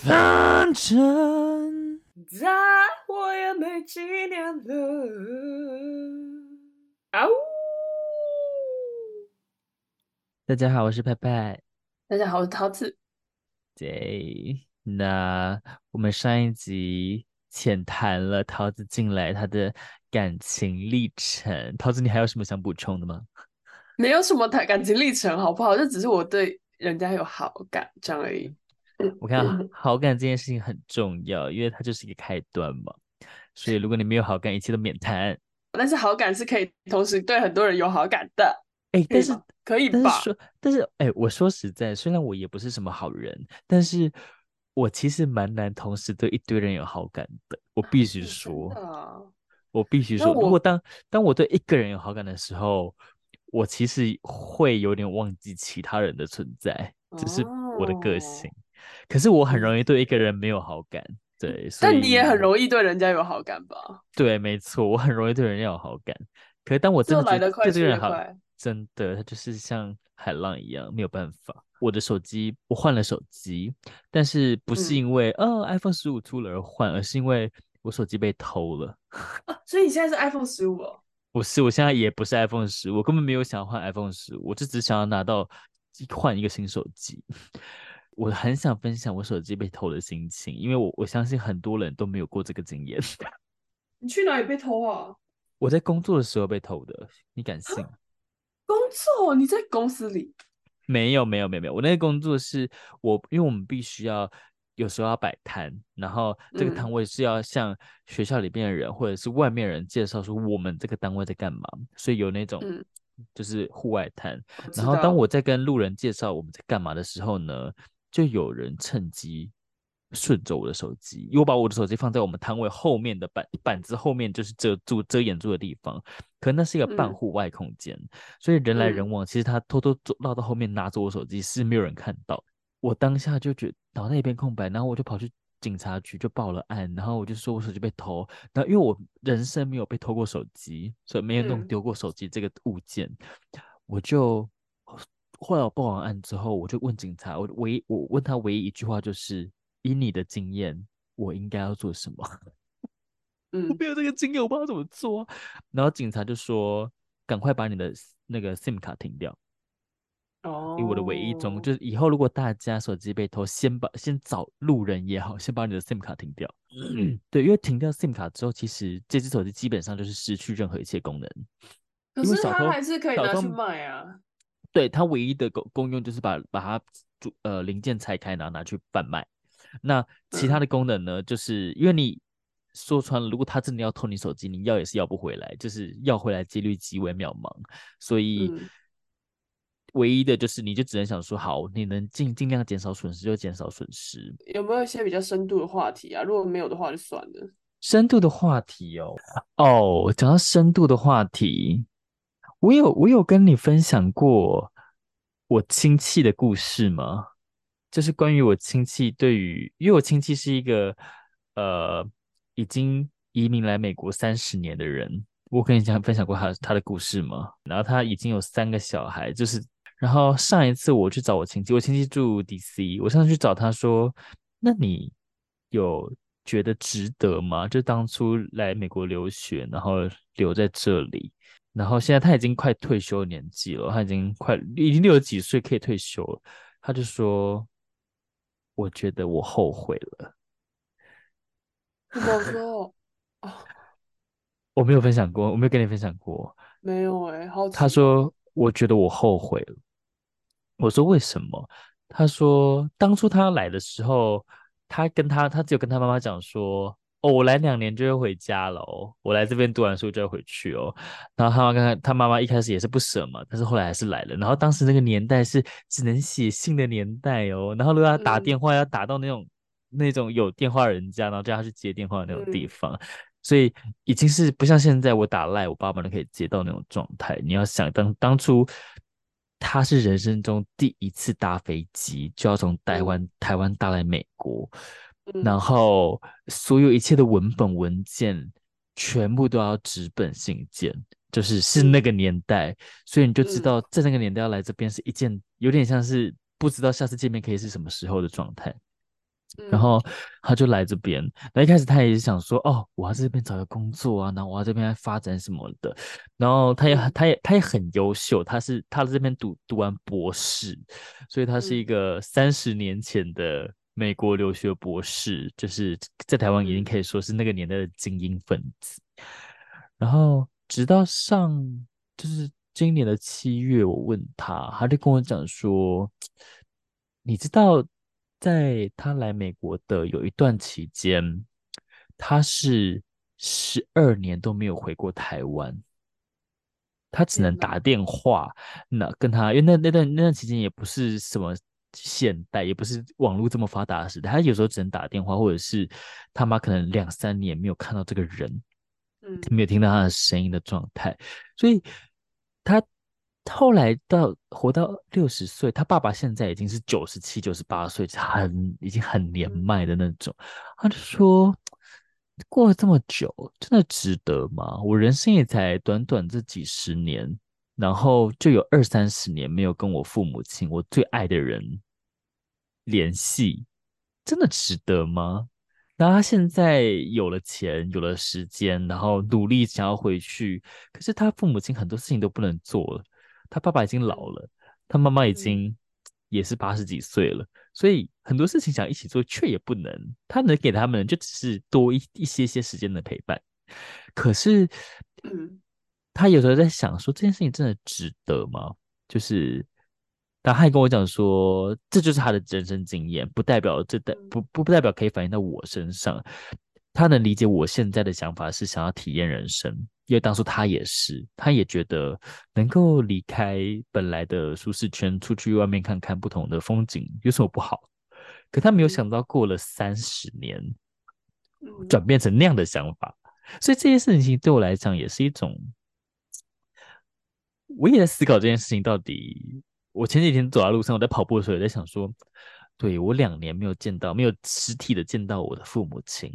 反正再活也没几年了。啊呜！大家好，我是派派。大家好，我是桃子。对，那我们上一集浅谈了桃子进来她的感情历程。桃子，你还有什么想补充的吗？没有什么谈感情历程，好不好？这只是我对人家有好感这样而已。我看好感这件事情很重要，因为它就是一个开端嘛。所以如果你没有好感，一切都免谈。但是好感是可以同时对很多人有好感的。哎，但是可以吧？但是说，但是哎，我说实在，虽然我也不是什么好人，但是我其实蛮难同时对一堆人有好感的。我必须说，啊、我必须说，如果当当我对一个人有好感的时候，我其实会有点忘记其他人的存在，这、就是我的个性。哦可是我很容易对一个人没有好感，对，但你也很容易对人家有好感吧？对，没错，我很容易对人家有好感。可是当我真的觉得对这个人好，真的，他就是像海浪一样，没有办法。我的手机，我换了手机，但是不是因为、嗯、哦 iPhone 十五出了而换，而是因为我手机被偷了。啊、所以你现在是 iPhone 十五哦？不是，我现在也不是 iPhone 十五，我根本没有想要换 iPhone 十五，我就只想要拿到换一个新手机。我很想分享我手机被偷的心情，因为我我相信很多人都没有过这个经验。你去哪里被偷啊？我在工作的时候被偷的，你敢信？工作？你在公司里？没有没有没有没有，我那个工作是我，因为我们必须要有时候要摆摊，然后这个摊位是要向学校里边的人、嗯、或者是外面人介绍说我们这个单位在干嘛，所以有那种。嗯就是户外摊，然后当我在跟路人介绍我们在干嘛的时候呢，就有人趁机顺走我的手机，因为我把我的手机放在我们摊位后面的板板子后面，就是遮住遮掩住的地方。可那是一个半户外空间，嗯，所以人来人往，其实他偷偷走绕到后面拿着我手机是没有人看到。我当下就觉得脑袋一片空白，然后我就跑去。警察局就报了案，然后我就说我手机被偷，然后因为我人生没有被偷过手机，所以没有弄丢过手机这个物件，嗯、我就后来我报完案之后，我就问警察，我唯一我问他唯一一句话就是：以你的经验，我应该要做什么？嗯，我没有这个经验，我不知道怎么做。然后警察就说：赶快把你的那个 SIM 卡停掉。哦，以我的唯一中就是以后如果大家手机被偷，先把先找路人也好，先把你的 SIM 卡停掉。嗯，对，因为停掉 SIM 卡之后，其实这只手机基本上就是失去任何一切功能。可是它还是可以拿去卖啊。对，它唯一的功功用就是把把它呃零件拆开，然后拿去贩卖。那其他的功能呢，嗯、就是因为你说穿了，如果他真的要偷你手机，你要也是要不回来，就是要回来几率极为渺茫。所以。嗯唯一的就是，你就只能想说，好，你能尽尽量减少损失就减少损失。有没有一些比较深度的话题啊？如果没有的话，就算了。深度的话题哦，哦，讲到深度的话题，我有我有跟你分享过我亲戚的故事吗？就是关于我亲戚对于，因为我亲戚是一个呃已经移民来美国三十年的人，我跟你讲分享过他他的故事吗？然后他已经有三个小孩，就是。然后上一次我去找我亲戚，我亲戚住 DC，我上次去找他说：“那你有觉得值得吗？就当初来美国留学，然后留在这里，然后现在他已经快退休年纪了，他已经快已经六十几岁可以退休了。”他就说：“我觉得我后悔了。”怎么 说？我没有分享过，我没有跟你分享过，没有哎、欸，好。他说：“我觉得我后悔了。”我说为什么？他说当初他来的时候，他跟他他只有跟他妈妈讲说，哦，我来两年就会回家了哦，我来这边读完书就要回去哦。然后他妈刚刚他妈妈一开始也是不舍嘛，但是后来还是来了。然后当时那个年代是只能写信的年代哦，然后如果要打电话要打到那种、嗯、那种有电话人家，然后叫他去接电话的那种地方，嗯、所以已经是不像现在我打赖，我爸妈都可以接到那种状态。你要想当当初。他是人生中第一次搭飞机，就要从台湾、嗯、台湾搭来美国，嗯，然后所有一切的文本文件全部都要纸本信件，就是是那个年代，嗯，所以你就知道在那个年代要来这边是一件有点像是不知道下次见面可以是什么时候的状态。然后他就来这边，那一开始他也是想说，哦，我要在这边找个工作啊，然后我要这边发展什么的。然后他也，他也，他也很优秀，他是他在这边读读完博士，所以他是一个三十年前的美国留学博士，就是在台湾已经可以说是那个年代的精英分子。然后直到上就是今年的七月，我问他，他就跟我讲说，你知道。在他来美国的有一段期间，他是十二年都没有回过台湾，他只能打电话，那跟他，因为那那段那段期间也不是什么现代，也不是网络这么发达的时代，他有时候只能打电话，或者是他妈可能两三年没有看到这个人，嗯，没有听到他的声音的状态，所以他。后来到活到六十岁，他爸爸现在已经是九十七、九十八岁，很已经很年迈的那种。他就说，过了这么久，真的值得吗？我人生也才短短这几十年，然后就有二三十年没有跟我父母亲、我最爱的人联系，真的值得吗？然后他现在有了钱，有了时间，然后努力想要回去，可是他父母亲很多事情都不能做了。他爸爸已经老了，他妈妈已经也是八十几岁了，所以很多事情想一起做，却也不能。他能给他们就只是多一一些些时间的陪伴。可是，他有时候在想说，这件事情真的值得吗？就是，然后他还跟我讲说，这就是他的人生经验，不代表这代不不不代表可以反映到我身上。他能理解我现在的想法是想要体验人生，因为当初他也是，他也觉得能够离开本来的舒适圈，出去外面看看不同的风景有什么不好？可他没有想到过了三十年，转变成那样的想法，所以这件事情对我来讲也是一种，我也在思考这件事情到底。我前几天走在路上，我在跑步的时候也在想说，对，我两年没有见到，没有实体的见到我的父母亲。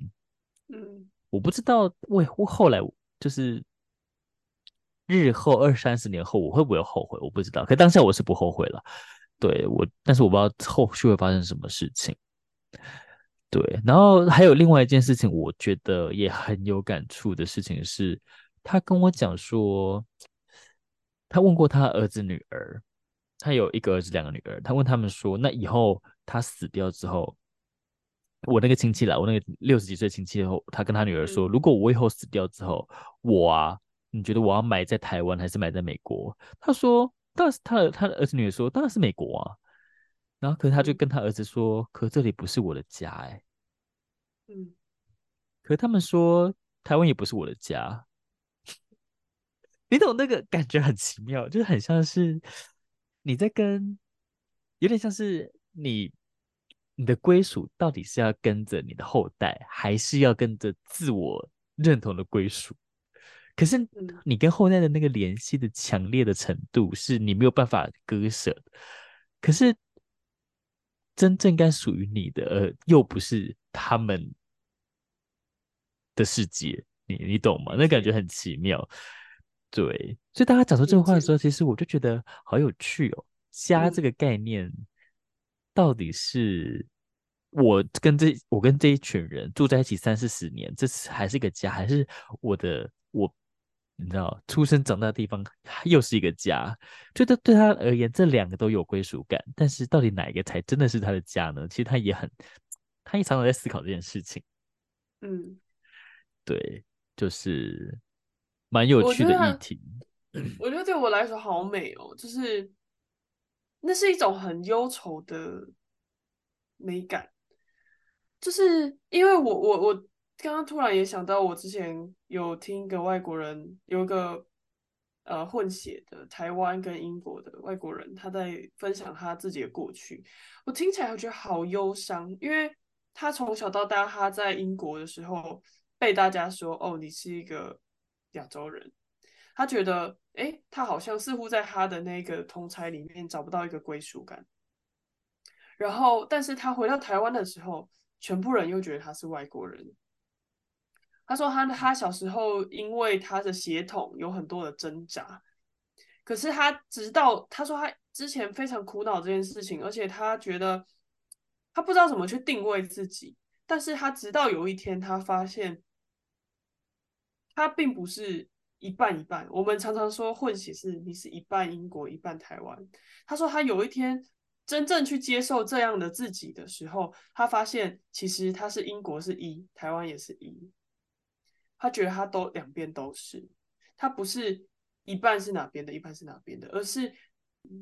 嗯，我不知道，我我后来就是日后二三十年后，我会不会后悔？我不知道。可当下我是不后悔了，对我，但是我不知道后续会发生什么事情。对，然后还有另外一件事情，我觉得也很有感触的事情是，他跟我讲说，他问过他儿子女儿，他有一个儿子，两个女儿，他问他们说，那以后他死掉之后。我那个亲戚啦，我那个六十几岁亲戚后，他跟他女儿说：“如果我以后死掉之后，我啊，你觉得我要埋在台湾还是埋在美国？”他说：“当然是他的他的儿子女儿说，当然是美国啊。”然后，可是他就跟他儿子说：“可这里不是我的家，哎，嗯，可是他们说台湾也不是我的家，你懂那个感觉很奇妙，就是很像是你在跟，有点像是你。”你的归属到底是要跟着你的后代，还是要跟着自我认同的归属？可是你跟后代的那个联系的强烈的程度，是你没有办法割舍。可是真正该属于你的，呃，又不是他们的世界，你你懂吗？那感觉很奇妙。对，所以大家讲出这个话的时候，其实我就觉得好有趣哦。家这个概念。到底是我跟这我跟这一群人住在一起三四十年，这是还是一个家，还是我的我你知道出生长大的地方又是一个家？觉得对他而言，这两个都有归属感，但是到底哪一个才真的是他的家呢？其实他也很，他也常常在思考这件事情。嗯，对，就是蛮有趣的议题。我觉得，对我来说好美哦，就是。那是一种很忧愁的美感，就是因为我我我刚刚突然也想到，我之前有听一个外国人，有一个呃混血的台湾跟英国的外国人，他在分享他自己的过去，我听起来我觉得好忧伤，因为他从小到大他在英国的时候被大家说哦，你是一个亚洲人。他觉得，诶，他好像似乎在他的那个同侪里面找不到一个归属感。然后，但是他回到台湾的时候，全部人又觉得他是外国人。他说，他他小时候因为他的血统有很多的挣扎，可是他直到他说他之前非常苦恼这件事情，而且他觉得他不知道怎么去定位自己，但是他直到有一天，他发现他并不是一半一半。我们常常说混血是你是一半英国一半台湾。他说他有一天真正去接受这样的自己的时候，他发现其实他是英国是一，台湾也是一。他觉得他都两边都是，他不是一半是哪边的，一半是哪边的，而是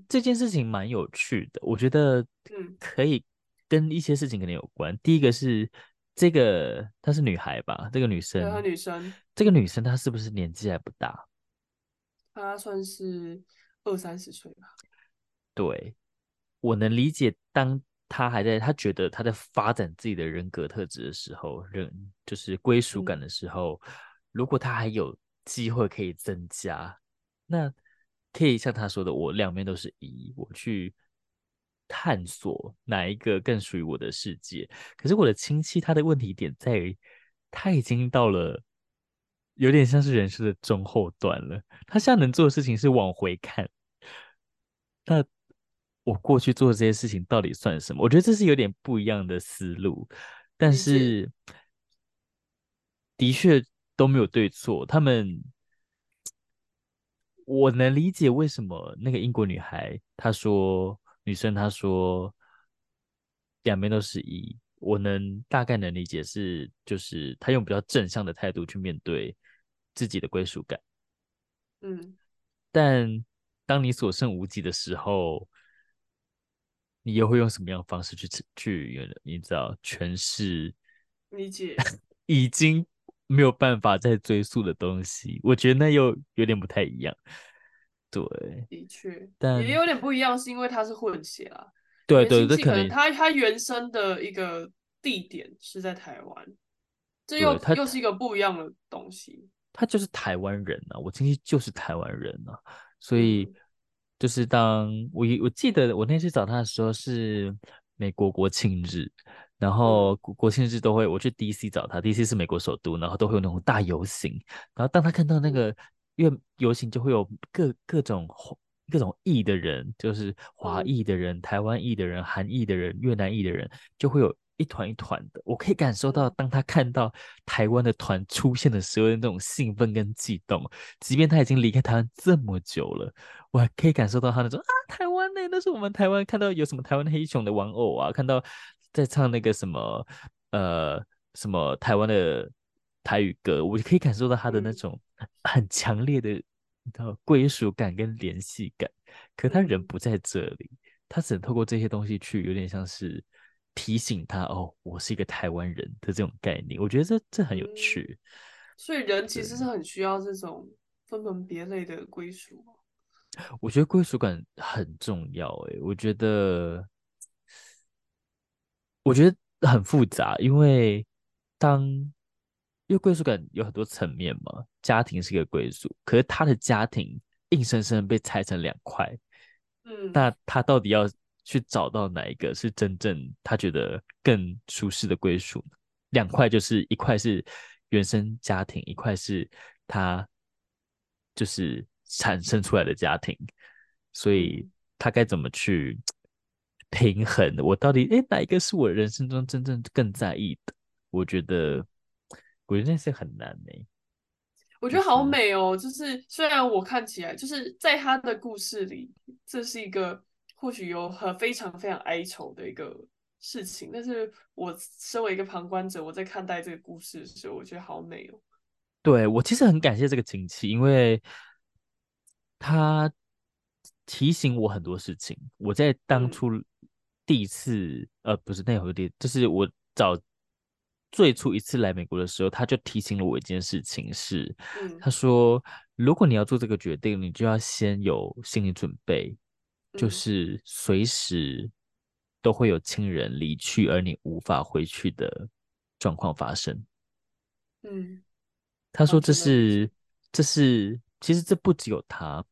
这件事情蛮有趣的。我觉得嗯，可以。跟一些事情可能有关。第一个是这个，她是女孩吧？这个女生，她女生，这个女生她是不是年纪还不大？她算是二三十岁吧。对，我能理解，当她还在，她觉得她在发展自己的人格特质的时候，人就是归属感的时候，嗯、如果她还有机会可以增加，那可以像她说的，我两边都是一，我去。探索哪一个更属于我的世界？可是我的亲戚他的问题点在于，他已经到了有点像是人生的中后段了。他现在能做的事情是往回看。那我过去做的这些事情到底算什么？我觉得这是有点不一样的思路。但是的确都没有对错。他们，我能理解为什么那个英国女孩她说。女生她说，两边都是一，我能大概能理解是，就是她用比较正向的态度去面对自己的归属感。嗯，但当你所剩无几的时候，你又会用什么样的方式去去，你知道诠释？理解 已经没有办法再追溯的东西，我觉得那又有点不太一样。对，的确，但也有点不一样，是因为他是混血啊。对对，这可能他他原生的一个地点是在台湾，这又又是一个不一样的东西。他就是台湾人啊，我亲戚就是台湾人啊，所以、嗯、就是当我我记得我那次找他的时候是美国国庆日，然后国国庆日都会我去 DC 找他，DC 是美国首都，然后都会有那种大游行，然后当他看到那个。嗯因为游行就会有各各种各种裔的人，就是华裔的人、台湾裔的人、韩裔的人、越南裔的人，就会有一团一团的。我可以感受到，当他看到台湾的团出现的时候，那种兴奋跟激动。即便他已经离开台湾这么久了，我还可以感受到他那种啊，台湾呢，那是我们台湾看到有什么台湾黑熊的玩偶啊，看到在唱那个什么呃什么台湾的。台语歌，我就可以感受到他的那种很强烈的，你知道归属感跟联系感。可他人不在这里，他只能透过这些东西去，有点像是提醒他哦，我是一个台湾人的这种概念。我觉得这这很有趣。所以人其实是很需要这种分门别类的归属。我觉得归属感很重要。哎，我觉得，我觉得很复杂，因为当。因为归属感有很多层面嘛，家庭是一个归属，可是他的家庭硬生生被拆成两块，嗯，那他到底要去找到哪一个是真正他觉得更舒适的归属？两块就是一块是原生家庭，一块是他就是产生出来的家庭，所以他该怎么去平衡？我到底诶，哪一个是我人生中真正更在意的？我觉得。我觉得那是很难呢、欸。我觉得好美哦，就是虽然我看起来就是在他的故事里，这是一个或许有很非常非常哀愁的一个事情，但是我身为一个旁观者，我在看待这个故事的时候，我觉得好美哦。对，我其实很感谢这个亲戚，因为他提醒我很多事情。我在当初第一次，嗯、呃，不是那会儿第，就是我找。最初一次来美国的时候，他就提醒了我一件事情是，嗯、他说，如果你要做这个决定，你就要先有心理准备，嗯、就是随时都会有亲人离去，而你无法回去的状况发生。嗯，他说这是，这是，其实这不只有他。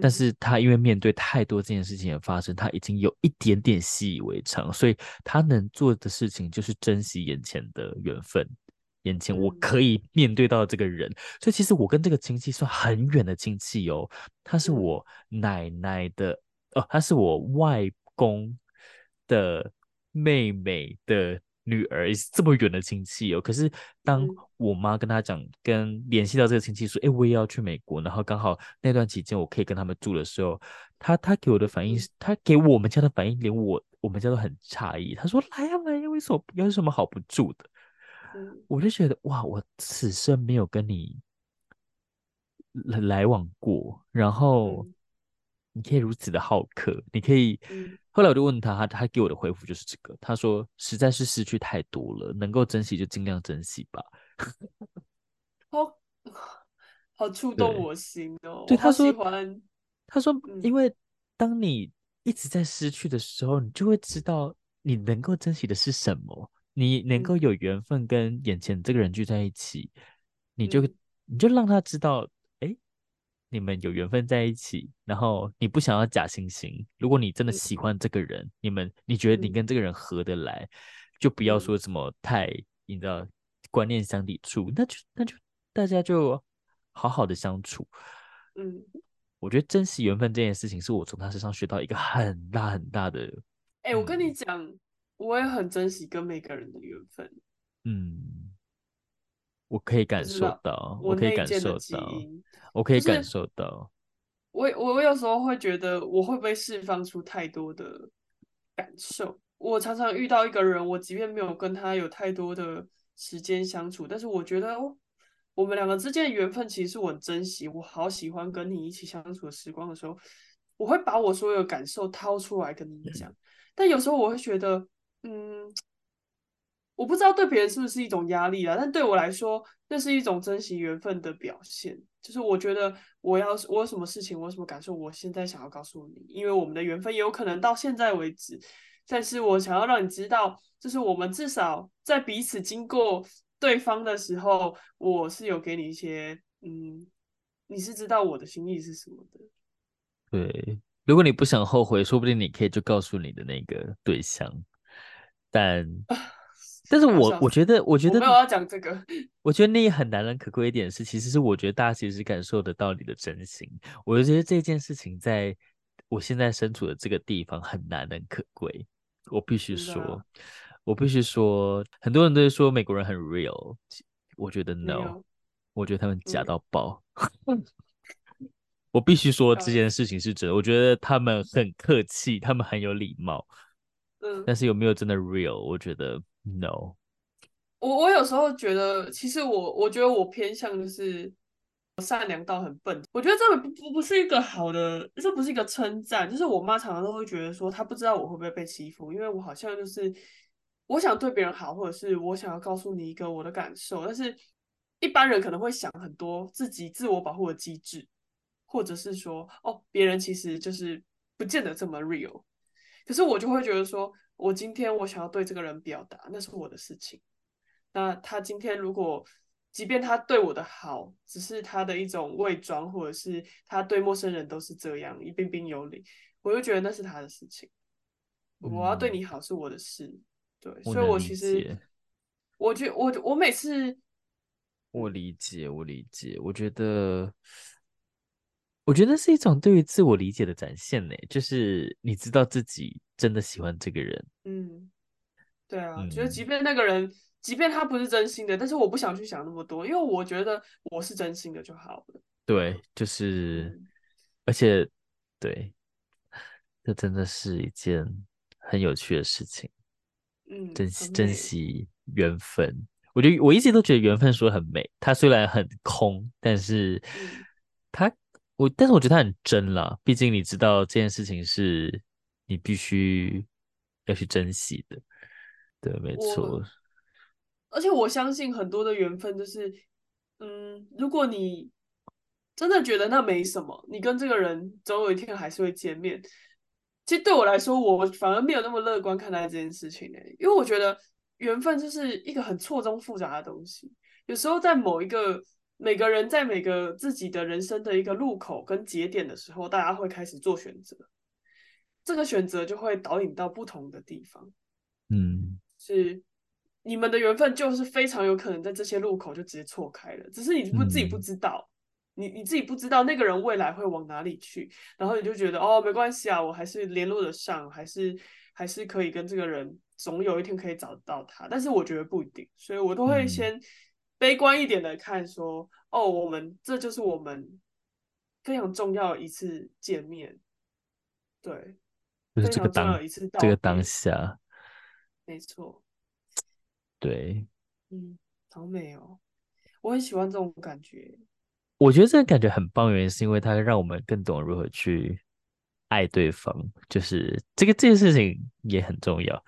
但是他因为面对太多这件事情的发生，他已经有一点点习以为常，所以他能做的事情就是珍惜眼前的缘分，眼前我可以面对到这个人。所以其实我跟这个亲戚算很远的亲戚哦，他是我奶奶的哦，他是我外公的妹妹的女儿，也是这么远的亲戚哦。可是当我妈跟她讲，跟联系到这个亲戚说，哎，我也要去美国，然后刚好那段期间我可以跟他们住的时候，他他给我的反应是，他给我们家的反应，连我我们家都很诧异。她说：“来呀来呀，为什么有什么好不住的？”我就觉得哇，我此生没有跟你来来往过，然后。你可以如此的好客，你可以。嗯、后来我就问他，他他给我的回复就是这个。他说：“实在是失去太多了，能够珍惜就尽量珍惜吧。”好，好触动我心哦。对，他说，他说，因为当你一直在失去的时候，你就会知道你能够珍惜的是什么。你能够有缘分跟眼前这个人聚在一起，嗯、你就你就让他知道。你们有缘分在一起，然后你不想要假惺惺。如果你真的喜欢这个人，嗯、你们你觉得你跟这个人合得来，嗯、就不要说什么太你知道观念相抵触，那就那就大家就好好的相处。嗯，我觉得珍惜缘分这件事情，是我从他身上学到一个很大很大的。哎、欸，我跟你讲，我也很珍惜跟每个人的缘分。嗯。我可以感受到，我可以感受到，我可以感受到。我我有时候会觉得，我会不会释放出太多的感受？我常常遇到一个人，我即便没有跟他有太多的时间相处，但是我觉得，哦，我们两个之间的缘分其实是我很珍惜，我好喜欢跟你一起相处的时光的时候，我会把我所有的感受掏出来跟你讲。但有时候我会觉得，嗯。我不知道对别人是不是一种压力啊，但对我来说，那是一种珍惜缘分的表现。就是我觉得我要我有什么事情，我有什么感受，我现在想要告诉你，因为我们的缘分也有可能到现在为止，但是我想要让你知道，就是我们至少在彼此经过对方的时候，我是有给你一些，嗯，你是知道我的心意是什么的。对，如果你不想后悔，说不定你可以就告诉你的那个对象，但。但是我我觉得，我觉得我没有要讲这个。我觉得那也很难能可贵一点是，其实是我觉得大家其实是感受得到你的真心。我就觉得这件事情在我现在身处的这个地方很难能可贵。我必须说，啊、我必须说，很多人都说美国人很 real，我觉得 no，我觉得他们假到爆。嗯、我必须说这件事情是真的。我觉得他们很客气，他们很有礼貌。嗯，但是有没有真的 real？我觉得。No，我我有时候觉得，其实我我觉得我偏向就是善良到很笨。我觉得这个不不不是一个好的，这不是一个称赞。就是我妈常常都会觉得说，她不知道我会不会被欺负，因为我好像就是我想对别人好，或者是我想要告诉你一个我的感受。但是一般人可能会想很多自己自我保护的机制，或者是说哦，别人其实就是不见得这么 real。可是我就会觉得说。我今天我想要对这个人表达，那是我的事情。那他今天如果，即便他对我的好，只是他的一种伪装，或者是他对陌生人都是这样一彬彬有礼，我就觉得那是他的事情。嗯、我要对你好是我的事，对，所以我其实，我觉我我每次，我理解，我理解，我觉得。我觉得是一种对于自我理解的展现呢，就是你知道自己真的喜欢这个人。嗯，对啊，嗯、觉得即便那个人，即便他不是真心的，但是我不想去想那么多，因为我觉得我是真心的就好了。对，就是，嗯、而且，对，这真的是一件很有趣的事情。嗯，珍惜珍惜缘分，我觉得我一直都觉得缘分说很美，它虽然很空，但是它。我但是我觉得他很真了，毕竟你知道这件事情是你必须要去珍惜的，对，没错。而且我相信很多的缘分就是，嗯，如果你真的觉得那没什么，你跟这个人总有一天还是会见面。其实对我来说，我反而没有那么乐观看待这件事情呢，因为我觉得缘分就是一个很错综复杂的东西，有时候在某一个。每个人在每个自己的人生的一个路口跟节点的时候，大家会开始做选择，这个选择就会导引到不同的地方。嗯，是你们的缘分就是非常有可能在这些路口就直接错开了，只是你不自己不知道，嗯、你你自己不知道那个人未来会往哪里去，然后你就觉得哦没关系啊，我还是联络得上，还是还是可以跟这个人总有一天可以找到他，但是我觉得不一定，所以我都会先悲观一点的看说，哦，我们这就是我们非常重要的一次见面，对，就是这个当这个当下，没错，对，嗯，好美哦，我很喜欢这种感觉。我觉得这个感觉很棒，原因是因为它让我们更懂如何去爱对方，就是这个这件事情也很重要。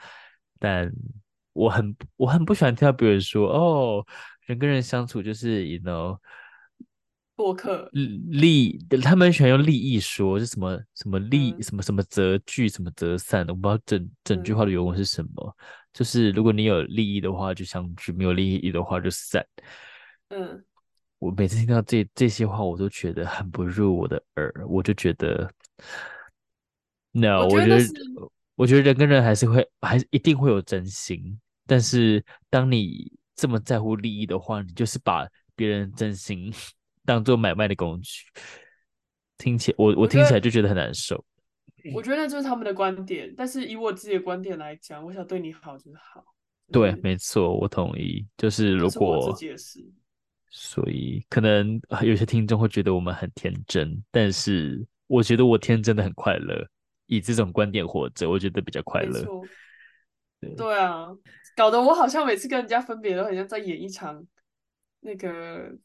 但我很我很不喜欢听到别人说，哦，人跟人相处就是，you know，过客利，他们喜欢用利益说，是什么什么利、嗯、什么什么则聚，什么则散的，我不知道整整句话的原文是什么。嗯、就是如果你有利益的话就相聚，没有利益的话就散。嗯。我每次听到这这些话，我都觉得很不入我的耳。我就觉得，no，我觉得，我觉得，我觉得人跟人还是会，还是一定会有真心。但是，当你这么在乎利益的话，你就是把别人真心当做买卖的工具。听起我我听起来就觉得很难受。我觉得那就是他们的观点，但是以我自己的观点来讲，我想对你好就是好。对，没错，我同意。就是如果。所以可能有些听众会觉得我们很天真，但是我觉得我天真的很快乐，以这种观点活着，我觉得比较快乐。对，对啊，搞得我好像每次跟人家分别都很像在演一场那个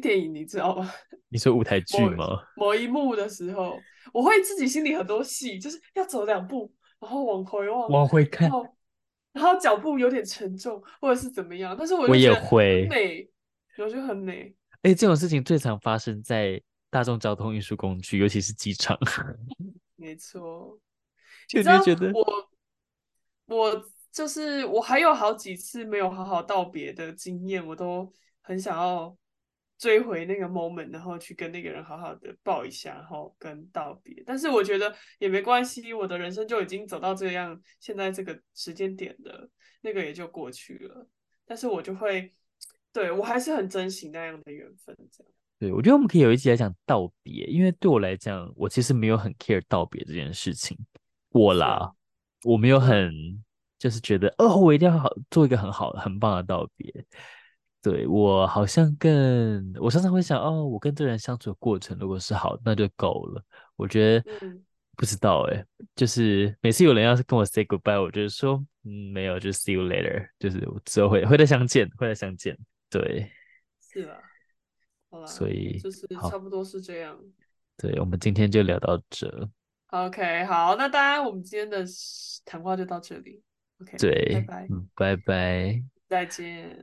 电影，你知道吗？你说舞台剧吗？某，某一幕的时候，我会自己心里很多戏，就是要走两步，然后往回望，往回看，然后脚步有点沉重，或者是怎么样，但是我，我也会美。我觉得很美。哎，这种事情最常发生在大众交通运输工具，尤其是机场。没错，你知道觉得我我就是我还有好几次没有好好道别的经验，我都很想要追回那个 moment，然后去跟那个人好好的抱一下，然后跟道别。但是我觉得也没关系，我的人生就已经走到这样，现在这个时间点的那个也就过去了。但是我就会。对，我还是很珍惜那样的缘分，这样。对，我觉得我们可以有一集来讲道别，因为对我来讲，我其实没有很 care 道别这件事情。我啦，我没有很就是觉得哦，我一定要好做一个很好很棒的道别。对，我好像更，我常常会想哦，我跟这人相处的过程如果是好，那就够了。我觉得、嗯、不知道哎，就是每次有人要是跟我 say goodbye，我就是说嗯，没有，就 see you later，就是之后会会再相见，会再相见。对，是吧？好啦，所以就是差不多是这样。对，我们今天就聊到这。OK，好，那当然，我们今天的谈话就到这里。OK，对，拜拜，拜拜，再见。